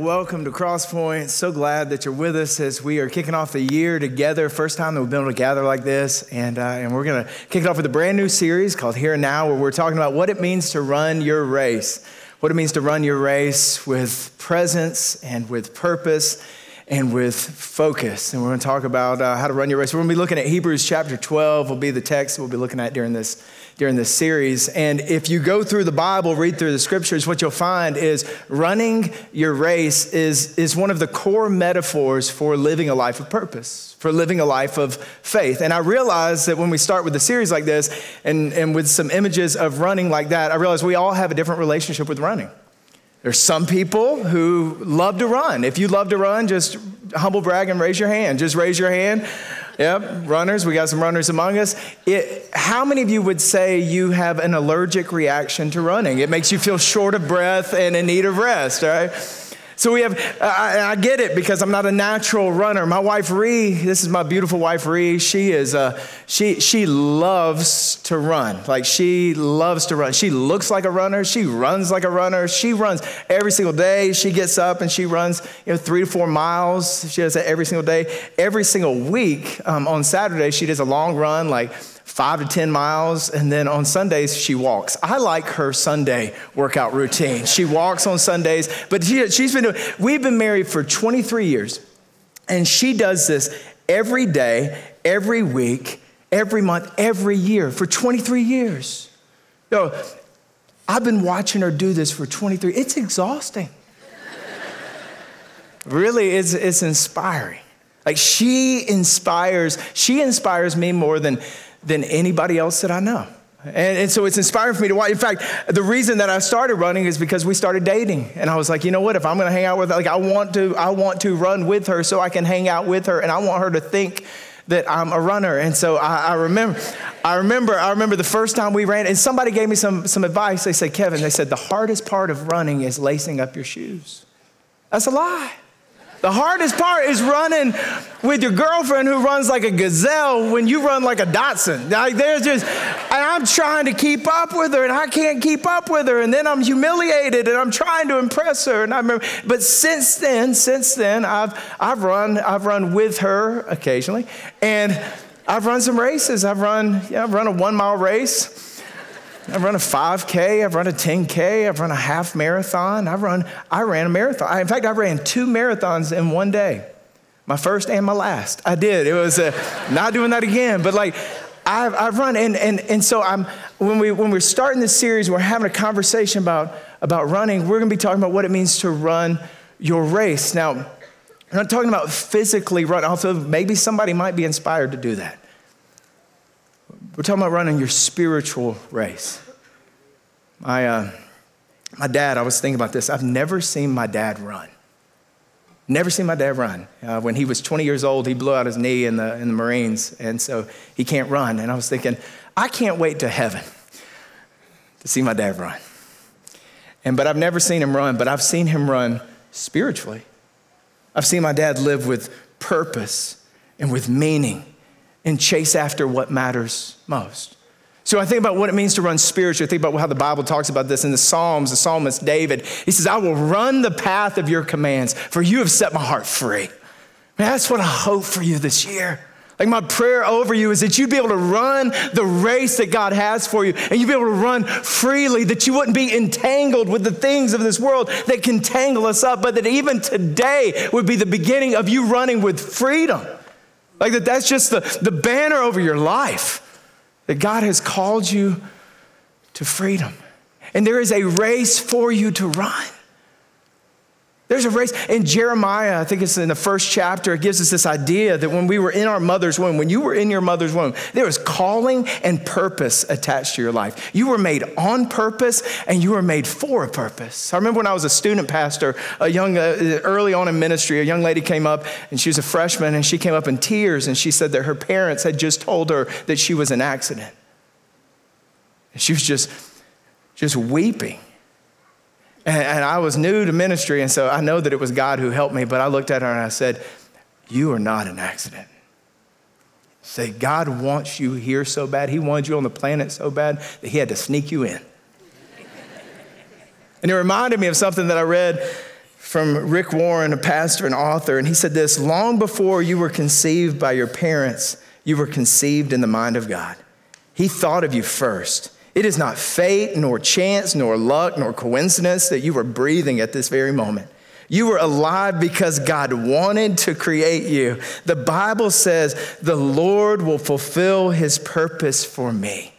Welcome to Cross Point. So glad that you're with us as we are kicking off the year together. First time that we've been able to gather like this. And, uh, and we're going to kick it off with a brand new series called Here and Now, where we're talking about what it means to run your race. What it means to run your race with presence and with purpose and with focus. And we're going to talk about uh, how to run your race. We're to be looking at Hebrews chapter 12, will be the text we'll be looking at during this during this series. And if you go through the Bible, read through the scriptures, what you'll find is running your race is, is one of the core metaphors for living a life of purpose, for living a life of faith. And I realize that when we start with a series like this and, and with some images of running like that, I realize we all have a different relationship with running. There's some people who love to run. If you love to run, just humble brag and raise your hand. Just raise your hand. Yep, runners. We got some runners among us. It, how many of you would say you have an allergic reaction to running? It makes you feel short of breath and in need of rest, right? So we have, I, I, get it because I'm not a natural runner. My wife Ree, this is my beautiful wife Ree. She is, uh, she she loves to run. Like she loves to run. She looks like a runner. She runs like a runner. She runs every single day. She gets up and she runs, you know, three to four miles. She does that every single day. Every single week um, on Saturday, she does a long run, like five to 10 miles, and then on Sundays, she walks. I like her Sunday workout routine. She walks on Sundays, but she, has been doing, we've been married for 23 years, and she does this every day, every week, every month, every year for 23 years. Know, I've been watching her do this for 23. It's exhausting. really, it's, it's inspiring. Like she inspires, she inspires me more than than anybody else that I know. And, and, so it's inspiring for me to watch. In fact, the reason that I started running is because we started dating. And I was like, you know what? If I'm going to hang out with her, like I want to, I want to run with her so I can hang out with her. And I want her to think that I'm a runner. And so I, I remember, I remember, I remember the first time we ran and somebody gave me some, some advice. They said, Kevin, they said, the hardest part of running is lacing up your shoes. That's a lie. The hardest part is running with your girlfriend who runs like a gazelle when you run like a Datsun. Like there's just, and I'm trying to keep up with her and I can't keep up with her. And then I'm humiliated and I'm trying to impress her. And I remember, but since then, since then, I've, I've run, I've run with her occasionally. And I've run some races. I've run, yeah, I've run a one mile race. I've run a 5K, I've run a 10K, I've run a half marathon. I've run, I ran a marathon. In fact, I ran two marathons in one day. My first and my last. I did. It was uh, not doing that again, but like I've, I've run. And, and, and so I'm, when, we, when we're starting this series, we're having a conversation about, about running. We're going to be talking about what it means to run your race. Now, I'm not talking about physically run, although maybe somebody might be inspired to do that. We're talking about running your spiritual race. My, uh, my dad, I was thinking about this. I've never seen my dad run. Never seen my dad run. Uh, when he was 20 years old, he blew out his knee in the, in the Marines, and so he can't run. And I was thinking, I can't wait to heaven to see my dad run. And, but I've never seen him run, but I've seen him run spiritually. I've seen my dad live with purpose and with meaning and chase after what matters most. So I think about what it means to run spiritually. I think about how the Bible talks about this in the Psalms. The psalmist David, he says, I will run the path of your commands, for you have set my heart free. Man, that's what I hope for you this year. Like my prayer over you is that you'd be able to run the race that God has for you and you'd be able to run freely, that you wouldn't be entangled with the things of this world that can tangle us up, but that even today would be the beginning of you running with freedom. Like that, that's just the, the banner over your life. That God has called you to freedom. And there is a race for you to run. There's a race in Jeremiah, I think it's in the first chapter, it gives us this idea that when we were in our mother's womb, when you were in your mother's womb, there was calling and purpose attached to your life. You were made on purpose and you were made for a purpose. I remember when I was a student pastor, a young, uh, early on in ministry, a young lady came up and she was a freshman and she came up in tears and she said that her parents had just told her that she was an accident. And she was just, just weeping. And, and I was new to ministry, and so I know that it was God who helped me, but I looked at her and I said, You are not an accident. Say, God wants you here so bad. He wanted you on the planet so bad that He had to sneak you in. and it reminded me of something that I read from Rick Warren, a pastor and author, and he said this Long before you were conceived by your parents, you were conceived in the mind of God. He thought of you first. It is not fate, nor chance, nor luck, nor coincidence that you were breathing at this very moment. You were alive because God wanted to create you. The Bible says, The Lord will fulfill his purpose for me.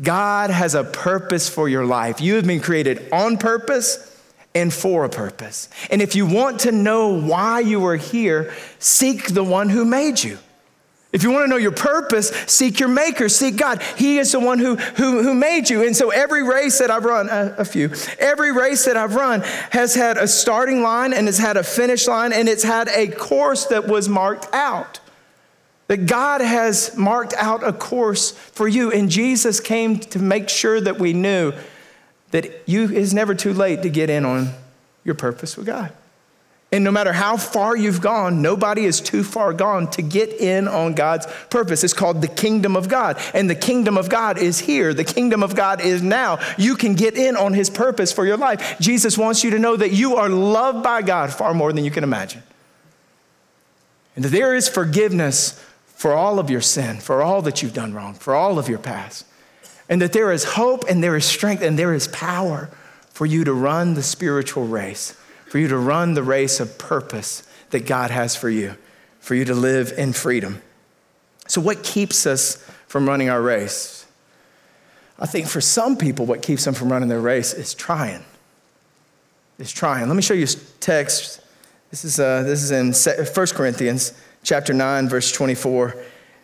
God has a purpose for your life. You have been created on purpose and for a purpose. And if you want to know why you are here, seek the one who made you. If you want to know your purpose, seek your maker, seek God. He is the one who, who, who made you. And so every race that I've run, a, a few, every race that I've run has had a starting line and it's had a finish line and it's had a course that was marked out. That God has marked out a course for you. And Jesus came to make sure that we knew that you is never too late to get in on your purpose with God. And no matter how far you've gone, nobody is too far gone to get in on God's purpose. It's called the kingdom of God. And the kingdom of God is here. The kingdom of God is now. You can get in on his purpose for your life. Jesus wants you to know that you are loved by God far more than you can imagine. And that there is forgiveness for all of your sin, for all that you've done wrong, for all of your past. And that there is hope and there is strength and there is power for you to run the spiritual race for you to run the race of purpose that God has for you, for you to live in freedom. So, what keeps us from running our race? I think for some people, what keeps them from running their race is trying. Is trying. Let me show you a text. This is, uh, this is in 1 Corinthians chapter 9, verse 24.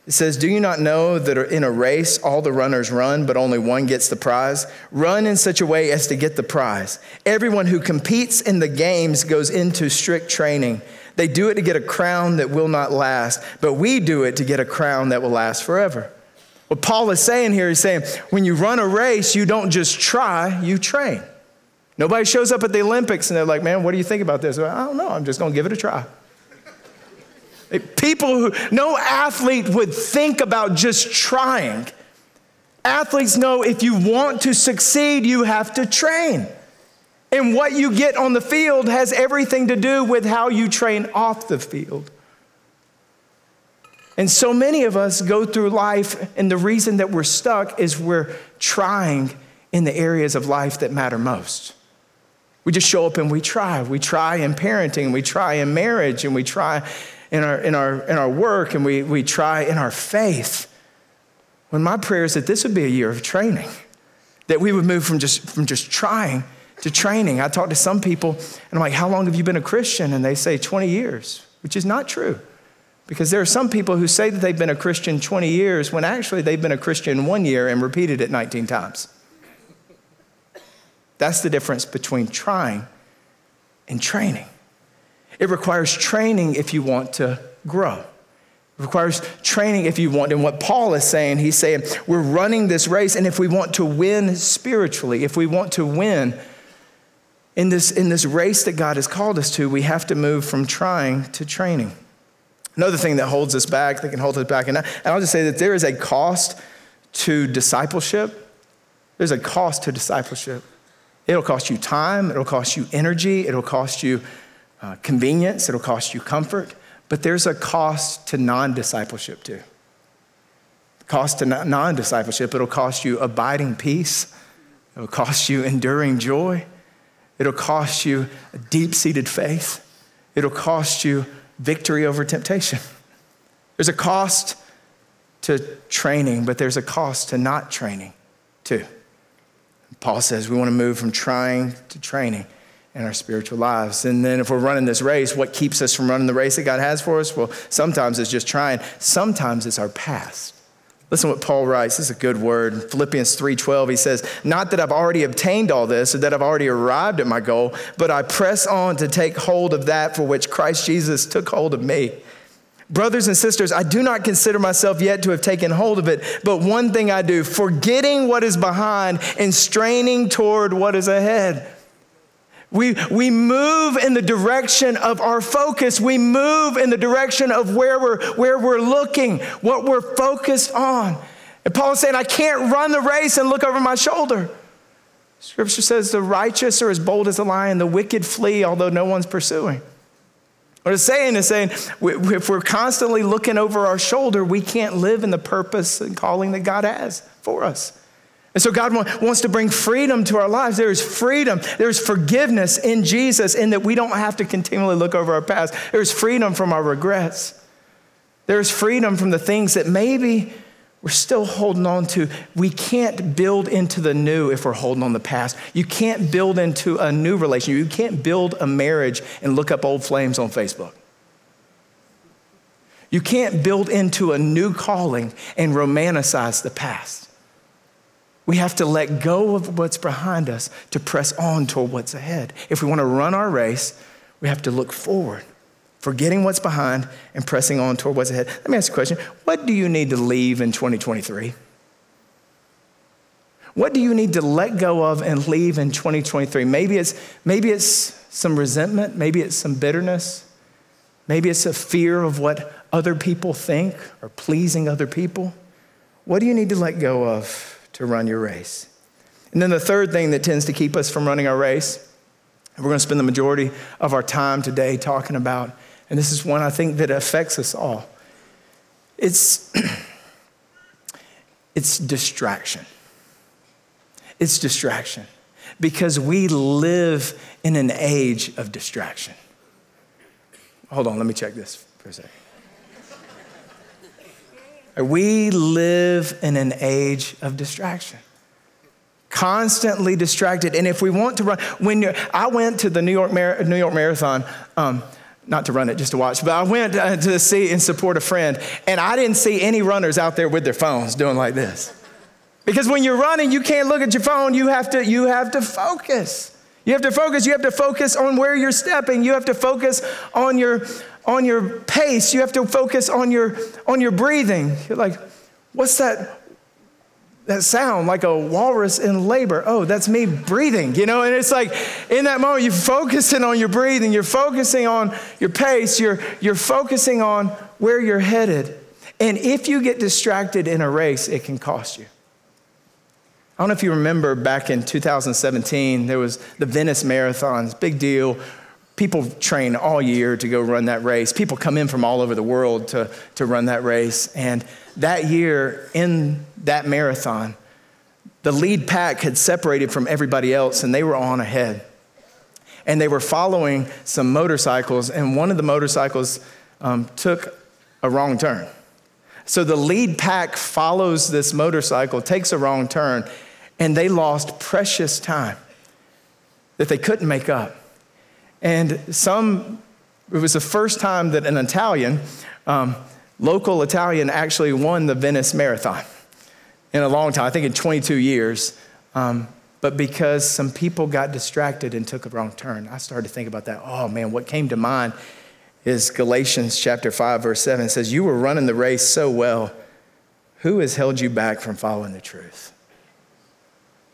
It says, Do you not know that in a race all the runners run, but only one gets the prize? Run in such a way as to get the prize. Everyone who competes in the games goes into strict training. They do it to get a crown that will not last, but we do it to get a crown that will last forever. What Paul is saying here is saying, when you run a race, you don't just try, you train. Nobody shows up at the Olympics and they're like, man, what do you think about this? I don't know, I'm just gonna give it a try. People who, no athlete would think about just trying. Athletes know if you want to succeed, you have to train. And what you get on the field has everything to do with how you train off the field. And so many of us go through life, and the reason that we're stuck is we're trying in the areas of life that matter most. We just show up and we try. We try in parenting, we try in marriage, and we try in our, in our, in our work and we, we try in our faith. When my prayer is that this would be a year of training, that we would move from just, from just trying to training. I talk to some people and I'm like, How long have you been a Christian? And they say 20 years, which is not true. Because there are some people who say that they've been a Christian 20 years when actually they've been a Christian one year and repeated it 19 times. That's the difference between trying and training. It requires training if you want to grow. It requires training if you want. And what Paul is saying, he's saying, we're running this race, and if we want to win spiritually, if we want to win in this, in this race that God has called us to, we have to move from trying to training. Another thing that holds us back, that can hold us back, and I'll just say that there is a cost to discipleship. There's a cost to discipleship. It'll cost you time, it'll cost you energy, it'll cost you uh, convenience, it'll cost you comfort, but there's a cost to non discipleship too. Cost to non discipleship, it'll cost you abiding peace, it'll cost you enduring joy, it'll cost you deep seated faith, it'll cost you victory over temptation. There's a cost to training, but there's a cost to not training too. Paul says we want to move from trying to training in our spiritual lives. And then if we're running this race, what keeps us from running the race that God has for us? Well, sometimes it's just trying. Sometimes it's our past. Listen what Paul writes. This is a good word. Philippians 3:12 he says, "Not that I've already obtained all this or that I've already arrived at my goal, but I press on to take hold of that for which Christ Jesus took hold of me." Brothers and sisters, I do not consider myself yet to have taken hold of it, but one thing I do, forgetting what is behind and straining toward what is ahead. We, we move in the direction of our focus. We move in the direction of where we're, where we're looking, what we're focused on. And Paul is saying, I can't run the race and look over my shoulder. Scripture says the righteous are as bold as a lion, the wicked flee, although no one's pursuing. What it's saying is saying if we're constantly looking over our shoulder, we can't live in the purpose and calling that God has for us. And so God wants to bring freedom to our lives. There is freedom, there's forgiveness in Jesus, in that we don't have to continually look over our past. There's freedom from our regrets. There's freedom from the things that maybe we're still holding on to. We can't build into the new if we're holding on the past. You can't build into a new relationship. You can't build a marriage and look up old flames on Facebook. You can't build into a new calling and romanticize the past. We have to let go of what's behind us to press on toward what's ahead. If we want to run our race, we have to look forward forgetting what's behind and pressing on toward what's ahead. Let me ask you a question. What do you need to leave in 2023? What do you need to let go of and leave in 2023? Maybe it's, maybe it's some resentment, maybe it's some bitterness, maybe it's a fear of what other people think or pleasing other people. What do you need to let go of to run your race? And then the third thing that tends to keep us from running our race, and we're going to spend the majority of our time today talking about and this is one I think that affects us all. It's, it's distraction. It's distraction because we live in an age of distraction. Hold on, let me check this for a second. We live in an age of distraction constantly distracted. And if we want to run, when I went to the New York, Mar- New York Marathon um, not to run it, just to watch. But I went uh, to see and support a friend, and I didn't see any runners out there with their phones doing like this. Because when you're running, you can't look at your phone. You have to, you have to focus. You have to focus. You have to focus on where you're stepping. You have to focus on your, on your pace. You have to focus on your, on your breathing. You're like, what's that? that sound like a walrus in labor. Oh, that's me breathing, you know? And it's like in that moment, you're focusing on your breathing, you're focusing on your pace, you're, you're focusing on where you're headed. And if you get distracted in a race, it can cost you. I don't know if you remember back in 2017, there was the Venice Marathons, big deal. People train all year to go run that race. People come in from all over the world to, to run that race. And that year in that marathon, the lead pack had separated from everybody else and they were on ahead. And they were following some motorcycles, and one of the motorcycles um, took a wrong turn. So the lead pack follows this motorcycle, takes a wrong turn, and they lost precious time that they couldn't make up. And some, it was the first time that an Italian, um, local Italian actually won the Venice Marathon in a long time, I think in 22 years. Um, but because some people got distracted and took a wrong turn, I started to think about that. Oh man, what came to mind is Galatians chapter 5, verse 7. It says, You were running the race so well. Who has held you back from following the truth?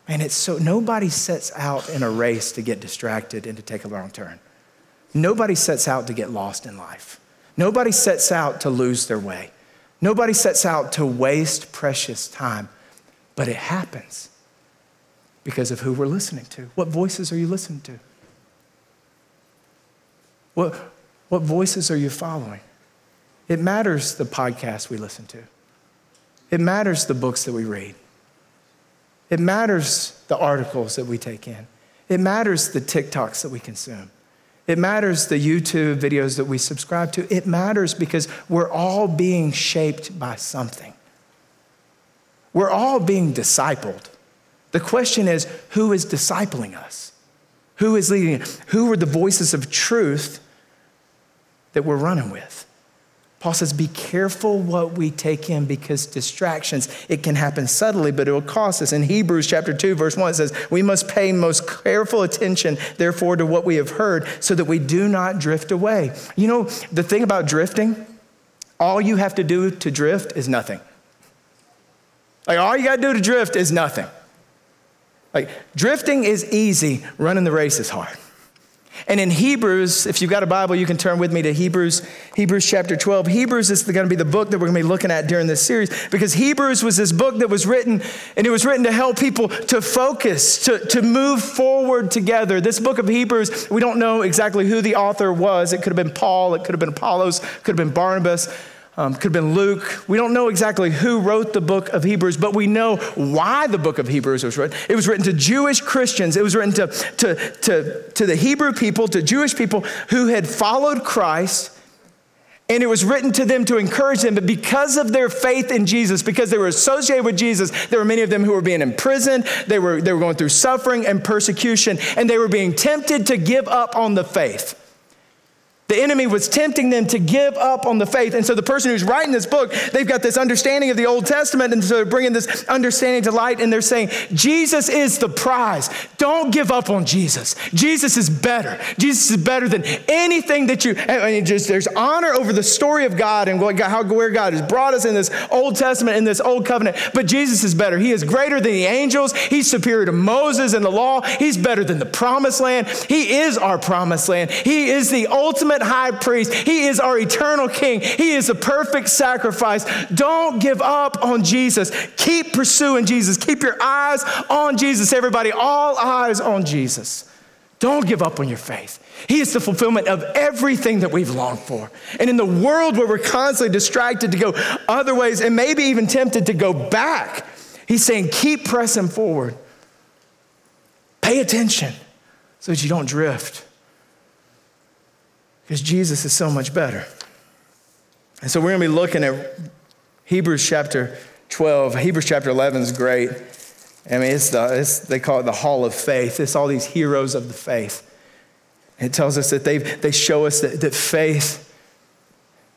Man, it's so nobody sets out in a race to get distracted and to take a wrong turn. Nobody sets out to get lost in life. Nobody sets out to lose their way. Nobody sets out to waste precious time, but it happens because of who we're listening to. What voices are you listening to? What, what voices are you following? It matters the podcast we listen to, it matters the books that we read, it matters the articles that we take in, it matters the TikToks that we consume. It matters the YouTube videos that we subscribe to. It matters because we're all being shaped by something. We're all being discipled. The question is who is discipling us? Who is leading? Who are the voices of truth that we're running with? Paul says, be careful what we take in because distractions, it can happen subtly, but it will cost us. In Hebrews chapter 2, verse 1, it says, We must pay most careful attention, therefore, to what we have heard so that we do not drift away. You know, the thing about drifting, all you have to do to drift is nothing. Like, all you got to do to drift is nothing. Like, drifting is easy, running the race is hard. And in Hebrews, if you've got a Bible, you can turn with me to Hebrews, Hebrews chapter 12. Hebrews is going to be the book that we're going to be looking at during this series because Hebrews was this book that was written, and it was written to help people to focus, to, to move forward together. This book of Hebrews, we don't know exactly who the author was. It could have been Paul, it could have been Apollos, could have been Barnabas. Um, could have been Luke. We don't know exactly who wrote the book of Hebrews, but we know why the book of Hebrews was written. It was written to Jewish Christians, it was written to, to, to, to the Hebrew people, to Jewish people who had followed Christ. And it was written to them to encourage them, but because of their faith in Jesus, because they were associated with Jesus, there were many of them who were being imprisoned, they were, they were going through suffering and persecution, and they were being tempted to give up on the faith. The enemy was tempting them to give up on the faith. And so the person who's writing this book, they've got this understanding of the Old Testament, and so they're bringing this understanding to light, and they're saying, Jesus is the prize. Don't give up on Jesus. Jesus is better. Jesus is better than anything that you, just there's honor over the story of God and what, how, where God has brought us in this Old Testament, in this Old Covenant, but Jesus is better. He is greater than the angels. He's superior to Moses and the law. He's better than the promised land. He is our promised land. He is the ultimate ultimate high priest. He is our eternal king. He is a perfect sacrifice. Don't give up on Jesus. Keep pursuing Jesus. Keep your eyes on Jesus. Everybody, all eyes on Jesus. Don't give up on your faith. He is the fulfillment of everything that we've longed for. And in the world where we're constantly distracted to go other ways and maybe even tempted to go back, he's saying, keep pressing forward. Pay attention so that you don't drift because Jesus is so much better. And so we're going to be looking at Hebrews chapter 12. Hebrews chapter 11 is great. I mean, it's the, it's, they call it the hall of faith. It's all these heroes of the faith. It tells us that they they show us that, that faith,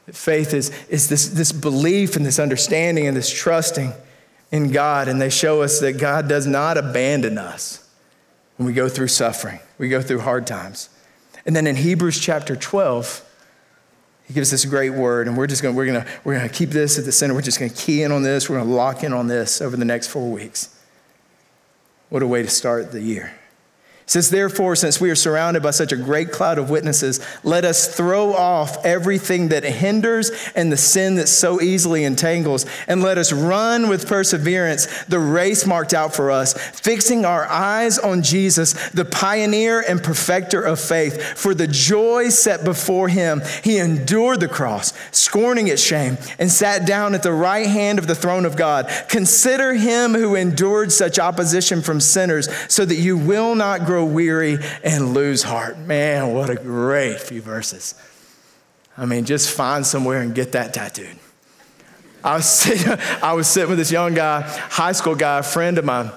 that faith is, is this, this belief and this understanding and this trusting in God. And they show us that God does not abandon us when we go through suffering, we go through hard times. And then in Hebrews chapter 12, he gives this great word, and we're just going we're to we're to keep this at the center. We're just going to key in on this. We're going to lock in on this over the next four weeks. What a way to start the year says, Therefore, since we are surrounded by such a great cloud of witnesses, let us throw off everything that hinders and the sin that so easily entangles, and let us run with perseverance the race marked out for us, fixing our eyes on Jesus, the pioneer and perfecter of faith. For the joy set before him, he endured the cross, scorning its shame, and sat down at the right hand of the throne of God. Consider him who endured such opposition from sinners, so that you will not grow grow weary and lose heart. Man, what a great few verses. I mean, just find somewhere and get that tattooed. I was sitting, I was sitting with this young guy, high school guy, friend of mine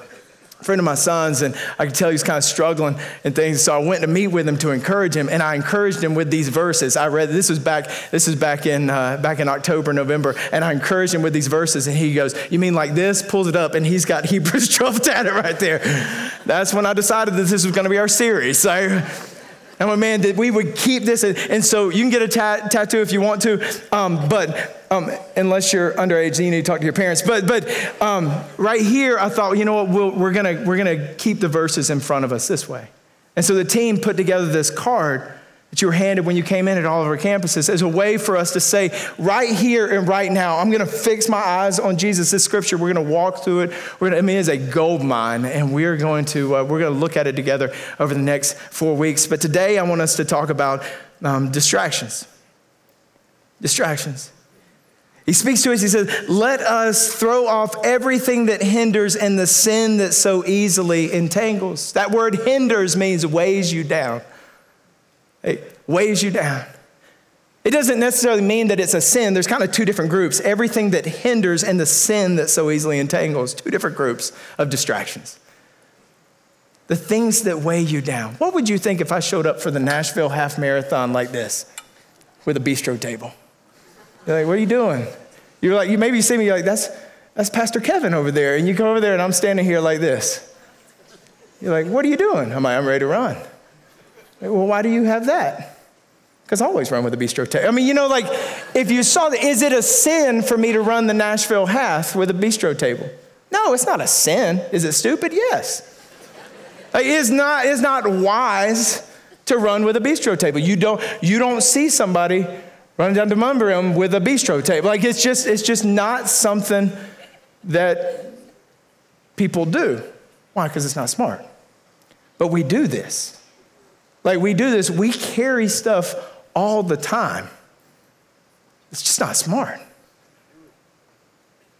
friend of my son's, and I could tell he was kind of struggling and things. So I went to meet with him to encourage him, and I encouraged him with these verses. I read this was back this was back in uh, back in October, November, and I encouraged him with these verses, and he goes, "You mean like this?" Pulls it up, and he's got Hebrews 12 tatted right there. That's when I decided that this was going to be our series. So. And my man, that we would keep this. And, and so you can get a ta- tattoo if you want to, um, but um, unless you're underage, and you need to talk to your parents. But, but um, right here, I thought, you know what, we we are gonna, we're gonna keep the verses in front of us this way. And so the team put together this card that you were handed when you came in at all of our campuses as a way for us to say, right here and right now, I'm going to fix my eyes on Jesus. This scripture, we're going to walk through it. We're going to, I mean, it's a gold mine, and we're going to uh, we're going to look at it together over the next four weeks. But today, I want us to talk about um, distractions. Distractions. He speaks to us, he says, Let us throw off everything that hinders and the sin that so easily entangles. That word hinders means weighs you down. It weighs you down. It doesn't necessarily mean that it's a sin. There's kind of two different groups everything that hinders and the sin that so easily entangles, two different groups of distractions. The things that weigh you down. What would you think if I showed up for the Nashville half marathon like this with a bistro table? You're like, what are you doing? You're like, you maybe see me, you're like, that's, that's Pastor Kevin over there. And you come over there and I'm standing here like this. You're like, what are you doing? I'm like, I'm ready to run. Well, why do you have that? Because I always run with a bistro table. I mean, you know, like, if you saw that, is it a sin for me to run the Nashville half with a bistro table? No, it's not a sin. Is it stupid? Yes. It's not, it's not wise to run with a bistro table. You don't, you don't see somebody running down Demonbreun with a bistro table. Like it's just, it's just not something that people do. Why? Because it's not smart. But we do this. Like we do this, we carry stuff all the time. It's just not smart.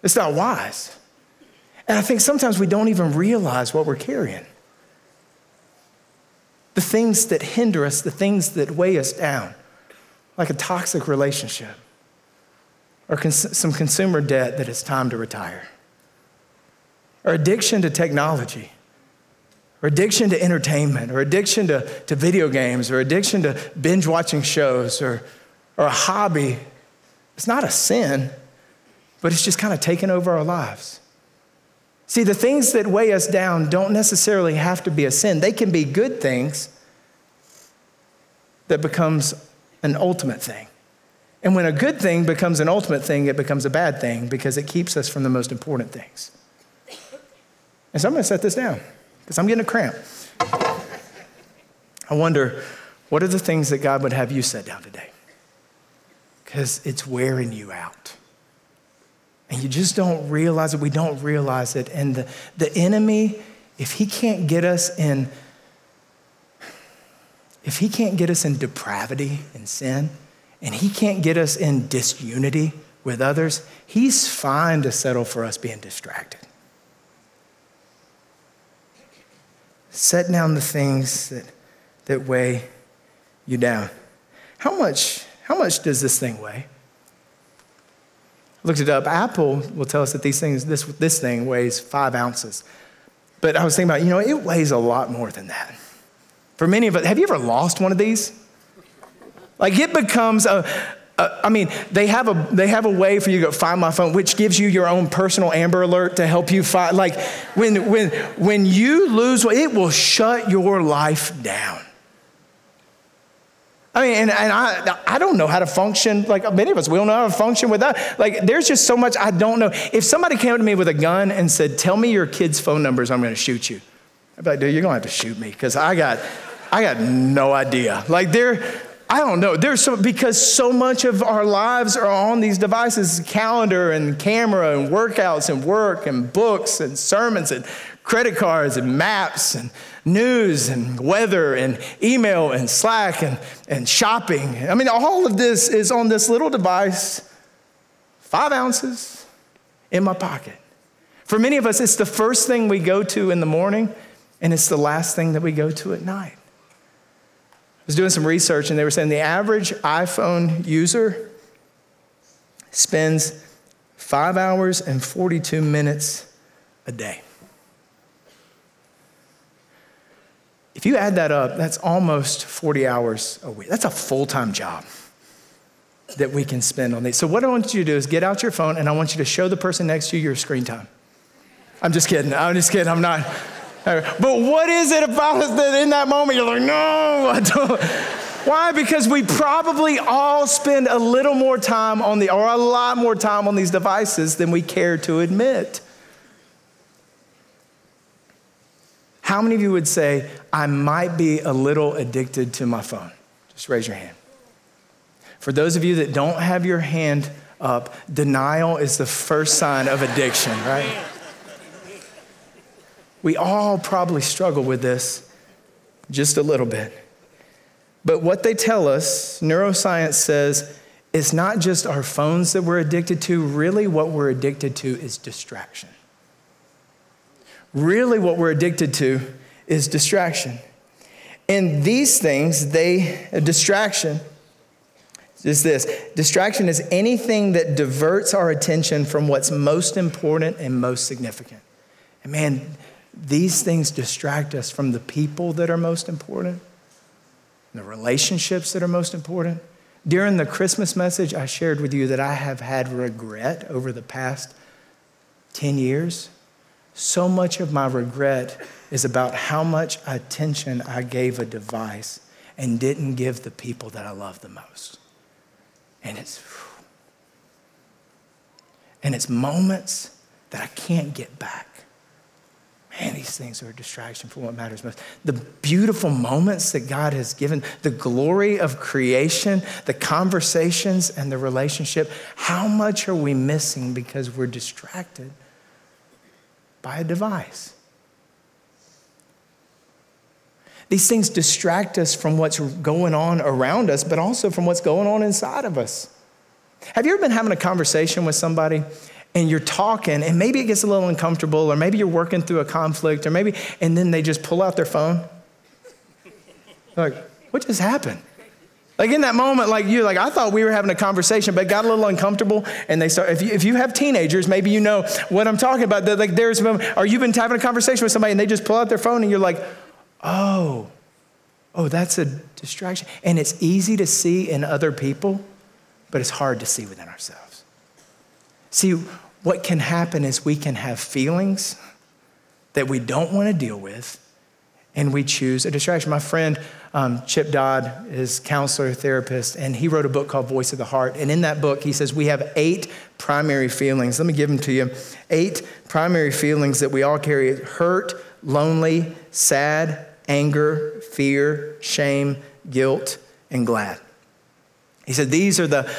It's not wise. And I think sometimes we don't even realize what we're carrying. The things that hinder us, the things that weigh us down, like a toxic relationship or cons- some consumer debt that it's time to retire, or addiction to technology, or addiction to entertainment, or addiction to, to video games, or addiction to binge watching shows, or, or a hobby. It's not a sin, but it's just kind of taken over our lives. See, the things that weigh us down don't necessarily have to be a sin. They can be good things that becomes an ultimate thing. And when a good thing becomes an ultimate thing, it becomes a bad thing because it keeps us from the most important things. And so I'm going to set this down because I'm getting a cramp. I wonder what are the things that God would have you set down today? Because it's wearing you out. And you just don't realize it. We don't realize it. And the, the enemy, if he can't get us in, if he can't get us in depravity and sin, and he can't get us in disunity with others, he's fine to settle for us being distracted. Set down the things that, that weigh you down. How much, how much does this thing weigh? I looked it up. Apple will tell us that these things, this, this thing weighs five ounces. But I was thinking about, you know, it weighs a lot more than that. For many of us, have you ever lost one of these? Like it becomes a, a I mean, they have a they have a way for you to go find my phone, which gives you your own personal Amber Alert to help you find. Like when when when you lose, it will shut your life down. I mean, and, and I, I don't know how to function, like many of us, we don't know how to function with that. Like, there's just so much I don't know. If somebody came to me with a gun and said, Tell me your kid's phone numbers, I'm gonna shoot you. I'd be like, Dude, you're gonna have to shoot me, because I got, I got no idea. Like, there, I don't know. There's so, because so much of our lives are on these devices calendar and camera and workouts and work and books and sermons and credit cards and maps and news and weather and email and Slack and, and shopping. I mean, all of this is on this little device, five ounces in my pocket. For many of us, it's the first thing we go to in the morning, and it's the last thing that we go to at night. Was doing some research, and they were saying the average iPhone user spends five hours and 42 minutes a day. If you add that up, that's almost 40 hours a week. That's a full time job that we can spend on these. So, what I want you to do is get out your phone and I want you to show the person next to you your screen time. I'm just kidding. I'm just kidding. I'm not. But what is it about us that in that moment you're like, no, I don't. Why? Because we probably all spend a little more time on the, or a lot more time on these devices than we care to admit. How many of you would say, I might be a little addicted to my phone? Just raise your hand. For those of you that don't have your hand up, denial is the first sign of addiction, right? We all probably struggle with this just a little bit. But what they tell us, neuroscience says, it's not just our phones that we're addicted to, really, what we're addicted to is distraction. Really, what we're addicted to is distraction. And these things, they, distraction is this distraction is anything that diverts our attention from what's most important and most significant. And man, these things distract us from the people that are most important, the relationships that are most important. During the Christmas message, I shared with you that I have had regret over the past 10 years so much of my regret is about how much attention I gave a device and didn't give the people that I love the most. And it's and it's moments that I can't get back. Man, these things are a distraction from what matters most. The beautiful moments that God has given, the glory of creation, the conversations and the relationship, how much are we missing because we're distracted by a device? These things distract us from what's going on around us, but also from what's going on inside of us. Have you ever been having a conversation with somebody and you're talking and maybe it gets a little uncomfortable or maybe you're working through a conflict or maybe and then they just pull out their phone. Like what just happened? Like in that moment like you're like i thought we were having a conversation but got a little uncomfortable and they start if you, if you have teenagers maybe you know what i'm talking about. Like there's or you've been having a conversation with somebody and they just pull out their phone and you're like oh oh that's a distraction. And it's easy to see in other people but it's hard to see within ourselves See, what can happen is we can have feelings that we don't want to deal with, and we choose a distraction. My friend um, Chip Dodd is counselor, therapist, and he wrote a book called Voice of the Heart. And in that book, he says we have eight primary feelings. Let me give them to you. Eight primary feelings that we all carry: hurt, lonely, sad, anger, fear, shame, guilt, and glad. He said these are the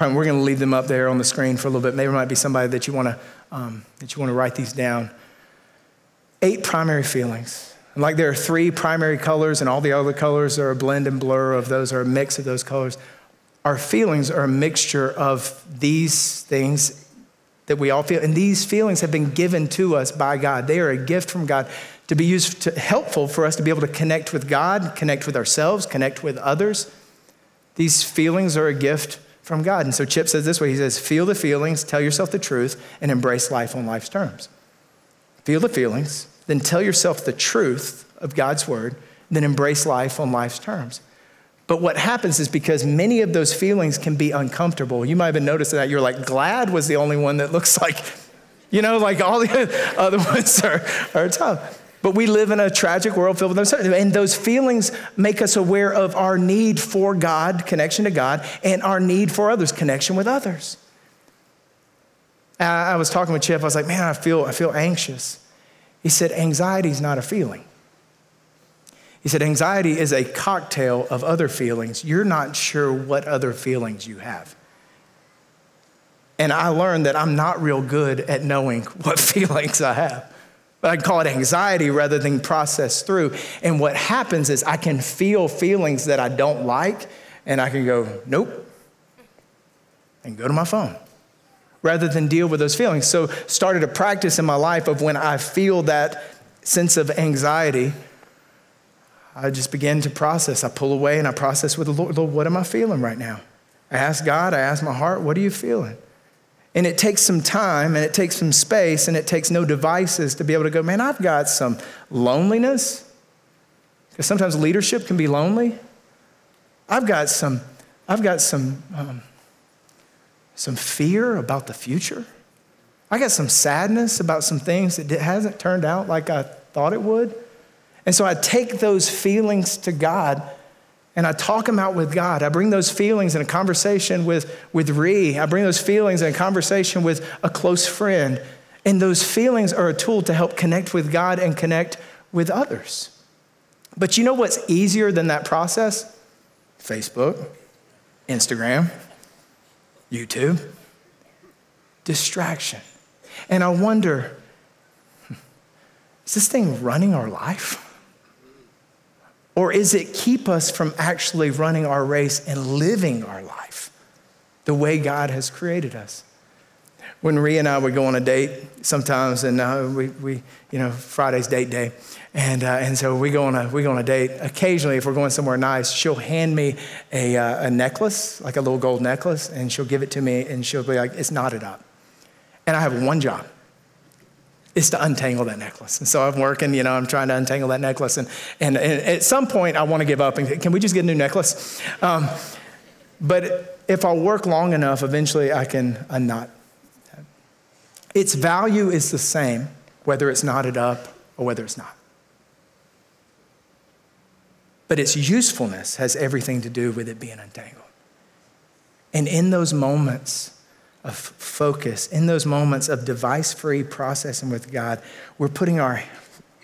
we're going to leave them up there on the screen for a little bit. Maybe it might be somebody that you want to um, that you want to write these down. Eight primary feelings. And like there are three primary colors, and all the other colors are a blend and blur of those, or a mix of those colors. Our feelings are a mixture of these things that we all feel, and these feelings have been given to us by God. They are a gift from God to be used to helpful for us to be able to connect with God, connect with ourselves, connect with others. These feelings are a gift from God. And so Chip says this way he says, Feel the feelings, tell yourself the truth, and embrace life on life's terms. Feel the feelings, then tell yourself the truth of God's word, then embrace life on life's terms. But what happens is because many of those feelings can be uncomfortable. You might have noticed that you're like, glad was the only one that looks like, you know, like all the other ones are, are tough. But we live in a tragic world filled with uncertainty. And those feelings make us aware of our need for God, connection to God, and our need for others, connection with others. I was talking with Chip. I was like, man, I feel, I feel anxious. He said, anxiety is not a feeling. He said, anxiety is a cocktail of other feelings. You're not sure what other feelings you have. And I learned that I'm not real good at knowing what feelings I have. I call it anxiety rather than process through. And what happens is I can feel feelings that I don't like, and I can go, nope, and go to my phone rather than deal with those feelings. So, started a practice in my life of when I feel that sense of anxiety, I just begin to process. I pull away and I process with the Lord, Lord, what am I feeling right now? I ask God, I ask my heart, what are you feeling? And it takes some time and it takes some space and it takes no devices to be able to go, man, I've got some loneliness. Because sometimes leadership can be lonely. I've got some, I've got some, um, some fear about the future. I got some sadness about some things that hasn't turned out like I thought it would. And so I take those feelings to God and I talk them out with God. I bring those feelings in a conversation with, with Ree. I bring those feelings in a conversation with a close friend. And those feelings are a tool to help connect with God and connect with others. But you know what's easier than that process? Facebook, Instagram, YouTube, distraction. And I wonder is this thing running our life? Or is it keep us from actually running our race and living our life the way God has created us? When Ree and I would go on a date sometimes, and uh, we, we, you know, Friday's date day, and, uh, and so we go, on a, we go on a date. Occasionally, if we're going somewhere nice, she'll hand me a, uh, a necklace, like a little gold necklace, and she'll give it to me, and she'll be like, it's knotted up. And I have one job is to untangle that necklace. And so I'm working, you know, I'm trying to untangle that necklace. And, and, and at some point, I want to give up and can we just get a new necklace? Um, but if I work long enough, eventually I can unknot. Its value is the same, whether it's knotted up or whether it's not. But its usefulness has everything to do with it being untangled. And in those moments, of focus, in those moments of device free processing with God, we're putting our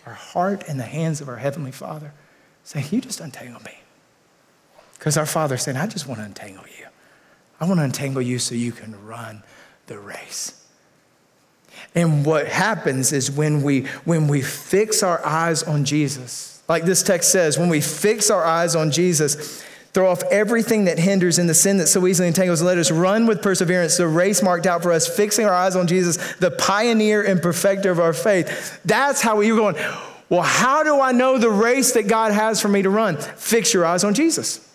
our heart in the hands of our Heavenly Father, saying, You just untangle me. Because our Father's saying, I just want to untangle you. I want to untangle you so you can run the race. And what happens is when we when we fix our eyes on Jesus, like this text says, when we fix our eyes on Jesus, throw off everything that hinders and the sin that so easily entangles, and let us run with perseverance the race marked out for us, fixing our eyes on Jesus, the pioneer and perfecter of our faith. That's how we're going. Well, how do I know the race that God has for me to run? Fix your eyes on Jesus.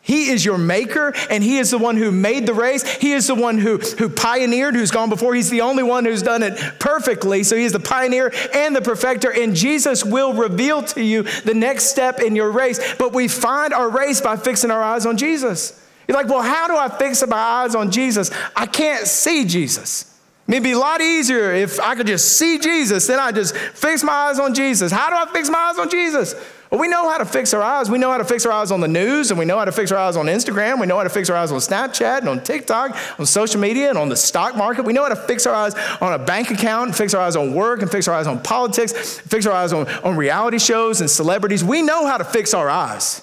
He is your maker, and He is the one who made the race. He is the one who, who pioneered, who's gone before. He's the only one who's done it perfectly. So He's the pioneer and the perfecter, and Jesus will reveal to you the next step in your race. But we find our race by fixing our eyes on Jesus. You're like, well, how do I fix my eyes on Jesus? I can't see Jesus. It'd be a lot easier if I could just see Jesus, then I just fix my eyes on Jesus. How do I fix my eyes on Jesus? Well, we know how to fix our eyes. We know how to fix our eyes on the news, and we know how to fix our eyes on Instagram. We know how to fix our eyes on Snapchat and on TikTok, on social media, and on the stock market. We know how to fix our eyes on a bank account, and fix our eyes on work, and fix our eyes on politics, fix our eyes on, on reality shows and celebrities. We know how to fix our eyes.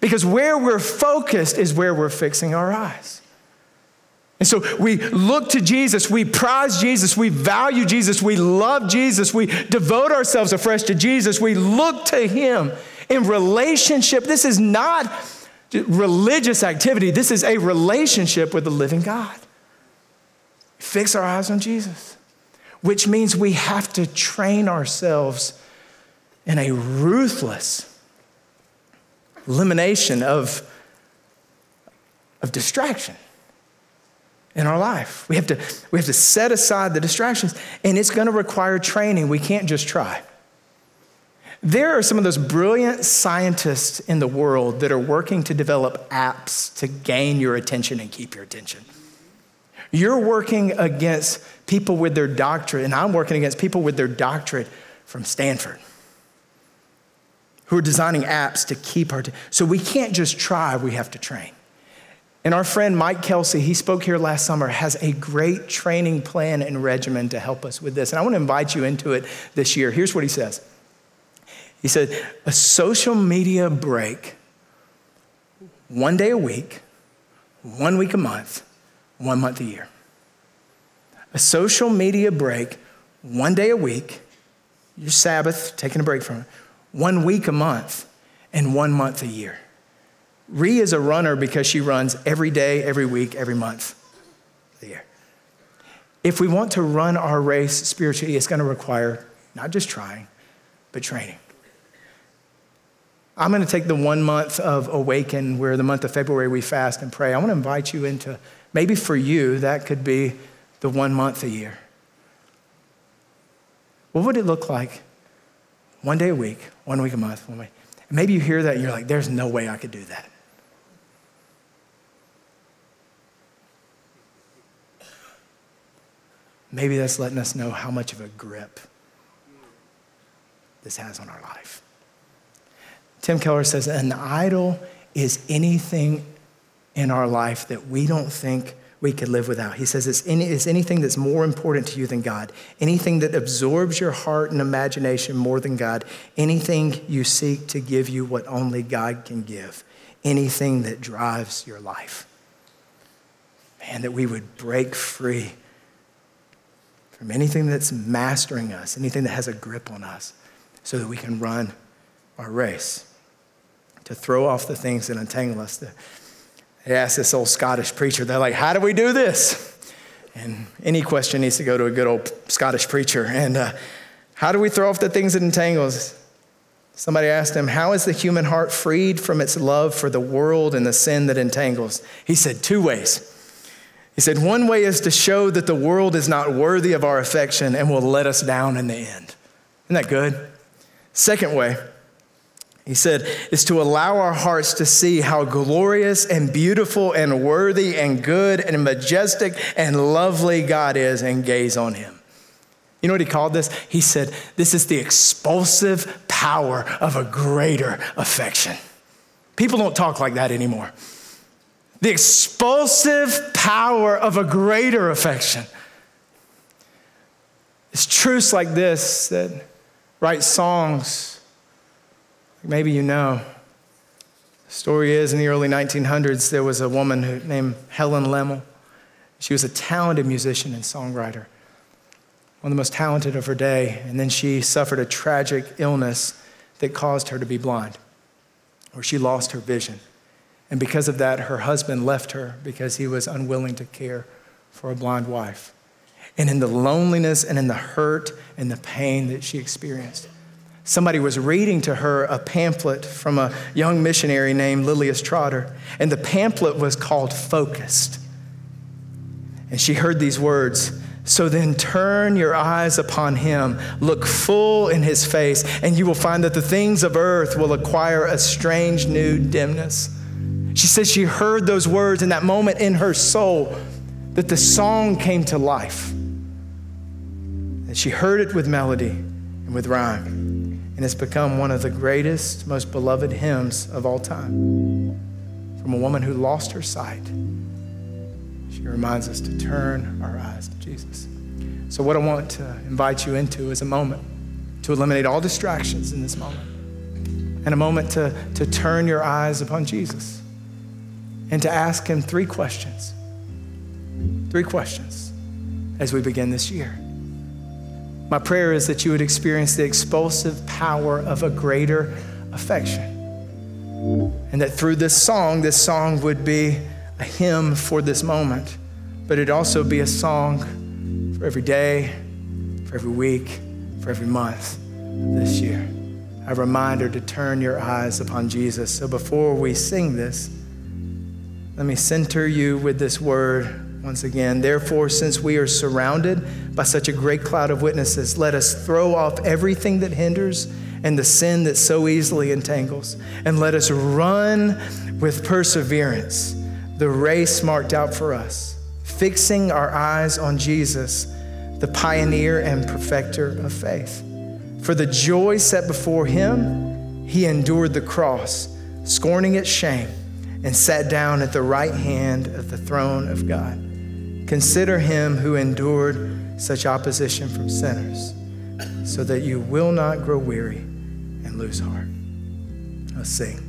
Because where we're focused is where we're fixing our eyes. And so we look to Jesus, we prize Jesus, we value Jesus, we love Jesus, we devote ourselves afresh to Jesus, we look to Him in relationship. This is not religious activity, this is a relationship with the living God. Fix our eyes on Jesus, which means we have to train ourselves in a ruthless elimination of, of distraction in our life. We have to, we have to set aside the distractions, and it's going to require training. We can't just try. There are some of those brilliant scientists in the world that are working to develop apps to gain your attention and keep your attention. You're working against people with their doctorate, and I'm working against people with their doctorate from Stanford who are designing apps to keep our. So we can't just try, we have to train. And our friend Mike Kelsey, he spoke here last summer, has a great training plan and regimen to help us with this. And I want to invite you into it this year. Here's what he says He said, a social media break, one day a week, one week a month, one month a year. A social media break, one day a week, your Sabbath, taking a break from it, one week a month, and one month a year. Ree is a runner because she runs every day, every week, every month the year. If we want to run our race spiritually, it's going to require not just trying, but training. I'm going to take the one month of Awaken, where the month of February we fast and pray. I want to invite you into, maybe for you, that could be the one month a year. What would it look like? One day a week, one week a month, one week. maybe you hear that and you're like, there's no way I could do that. Maybe that's letting us know how much of a grip this has on our life. Tim Keller says, an idol is anything in our life that we don't think we could live without. He says it's, any, it's anything that's more important to you than God, anything that absorbs your heart and imagination more than God, anything you seek to give you what only God can give, anything that drives your life. Man, that we would break free from anything that's mastering us, anything that has a grip on us, so that we can run our race, to throw off the things that entangle us. They asked this old Scottish preacher, they're like, How do we do this? And any question needs to go to a good old Scottish preacher. And uh, how do we throw off the things that entangle us? Somebody asked him, How is the human heart freed from its love for the world and the sin that entangles? He said, Two ways. He said, One way is to show that the world is not worthy of our affection and will let us down in the end. Isn't that good? Second way, he said, is to allow our hearts to see how glorious and beautiful and worthy and good and majestic and lovely God is and gaze on him. You know what he called this? He said, This is the expulsive power of a greater affection. People don't talk like that anymore the expulsive power of a greater affection. It's truths like this that write songs. Maybe you know. The story is in the early 1900s, there was a woman who, named Helen Lemmel. She was a talented musician and songwriter, one of the most talented of her day. And then she suffered a tragic illness that caused her to be blind, or she lost her vision. And because of that, her husband left her because he was unwilling to care for a blind wife. And in the loneliness and in the hurt and the pain that she experienced, somebody was reading to her a pamphlet from a young missionary named Lilias Trotter. And the pamphlet was called Focused. And she heard these words So then turn your eyes upon him, look full in his face, and you will find that the things of earth will acquire a strange new dimness. She says she heard those words in that moment in her soul that the song came to life. And she heard it with melody and with rhyme. And it's become one of the greatest, most beloved hymns of all time. From a woman who lost her sight, she reminds us to turn our eyes to Jesus. So, what I want to invite you into is a moment to eliminate all distractions in this moment and a moment to, to turn your eyes upon Jesus and to ask Him three questions. Three questions as we begin this year. My prayer is that you would experience the explosive power of a greater affection. And that through this song, this song would be a hymn for this moment, but it'd also be a song for every day, for every week, for every month this year. A reminder to turn your eyes upon Jesus. So before we sing this, let me center you with this word once again. Therefore, since we are surrounded by such a great cloud of witnesses, let us throw off everything that hinders and the sin that so easily entangles, and let us run with perseverance the race marked out for us, fixing our eyes on Jesus, the pioneer and perfecter of faith. For the joy set before him, he endured the cross, scorning its shame and sat down at the right hand of the throne of God. Consider him who endured such opposition from sinners, so that you will not grow weary and lose heart. Let's sing.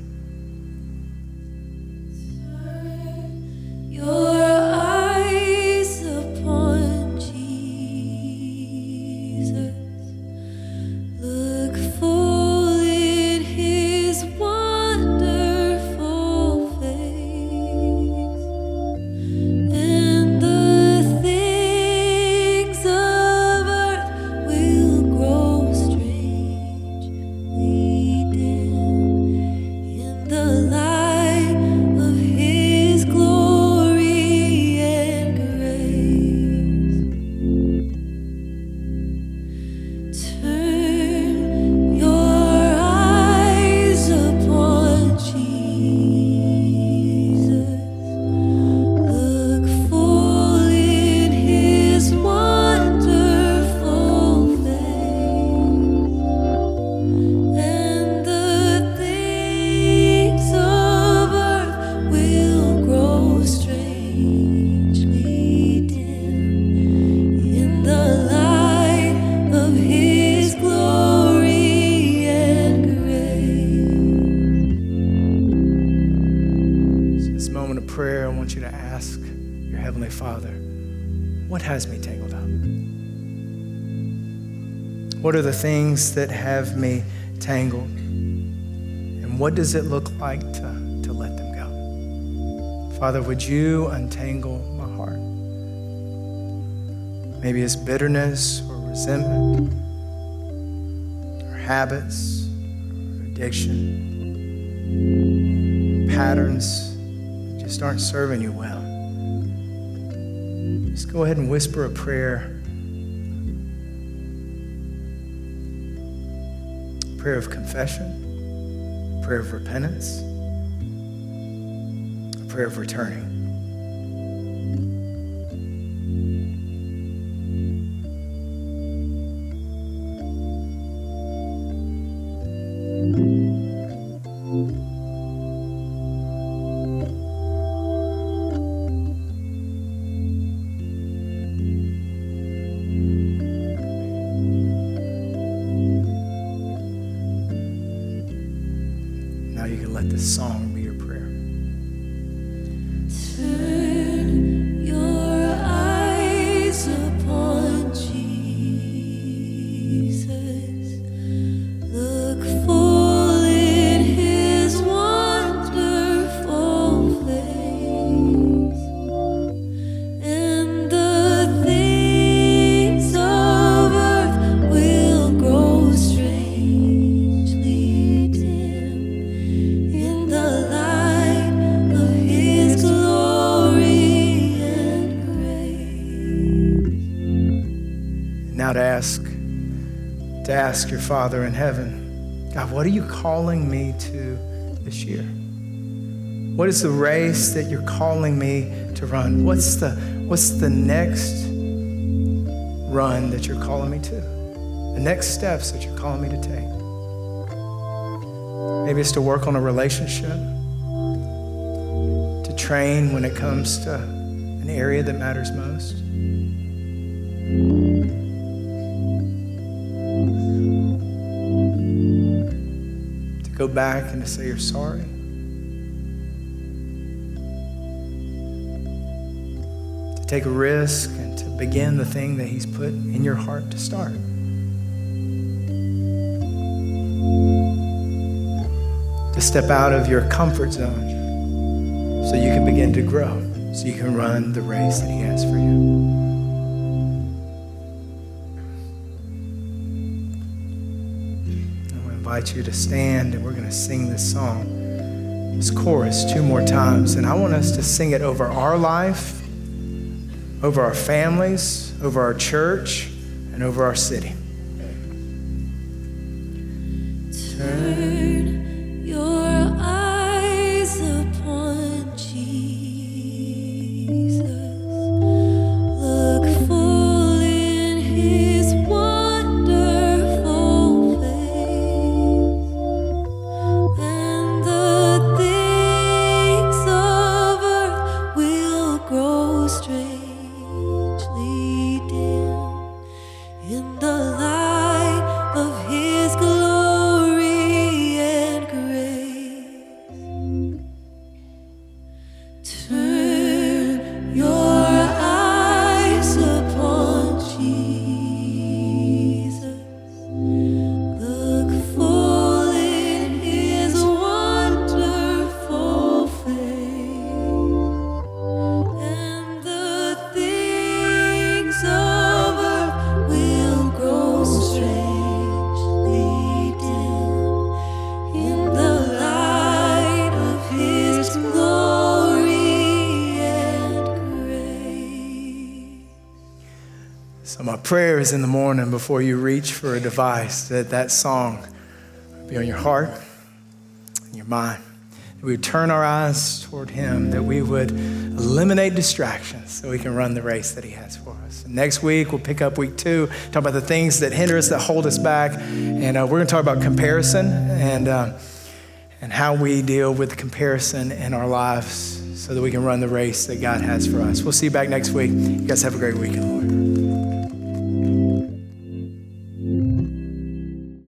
What are the things that have me tangled? And what does it look like to, to let them go? Father, would you untangle my heart? Maybe it's bitterness or resentment, or habits, or addiction, patterns that just aren't serving you well. Just go ahead and whisper a prayer prayer of confession, prayer of repentance, a prayer of returning. This song ask your Father in heaven, God, what are you calling me to this year? What is the race that you're calling me to run? What's the, what's the next run that you're calling me to? The next steps that you're calling me to take? Maybe it's to work on a relationship, to train when it comes to an area that matters most. Go back and to say you're sorry. To take a risk and to begin the thing that He's put in your heart to start. To step out of your comfort zone so you can begin to grow, so you can run the race that He has for you. Invite you to stand and we're going to sing this song, this chorus, two more times. And I want us to sing it over our life, over our families, over our church, and over our city. Grow prayer is in the morning before you reach for a device that that song be on your heart and your mind. That we would turn our eyes toward Him, that we would eliminate distractions so we can run the race that He has for us. Next week, we'll pick up week two, talk about the things that hinder us, that hold us back. And uh, we're going to talk about comparison and, uh, and how we deal with comparison in our lives so that we can run the race that God has for us. We'll see you back next week. You guys have a great weekend, Lord.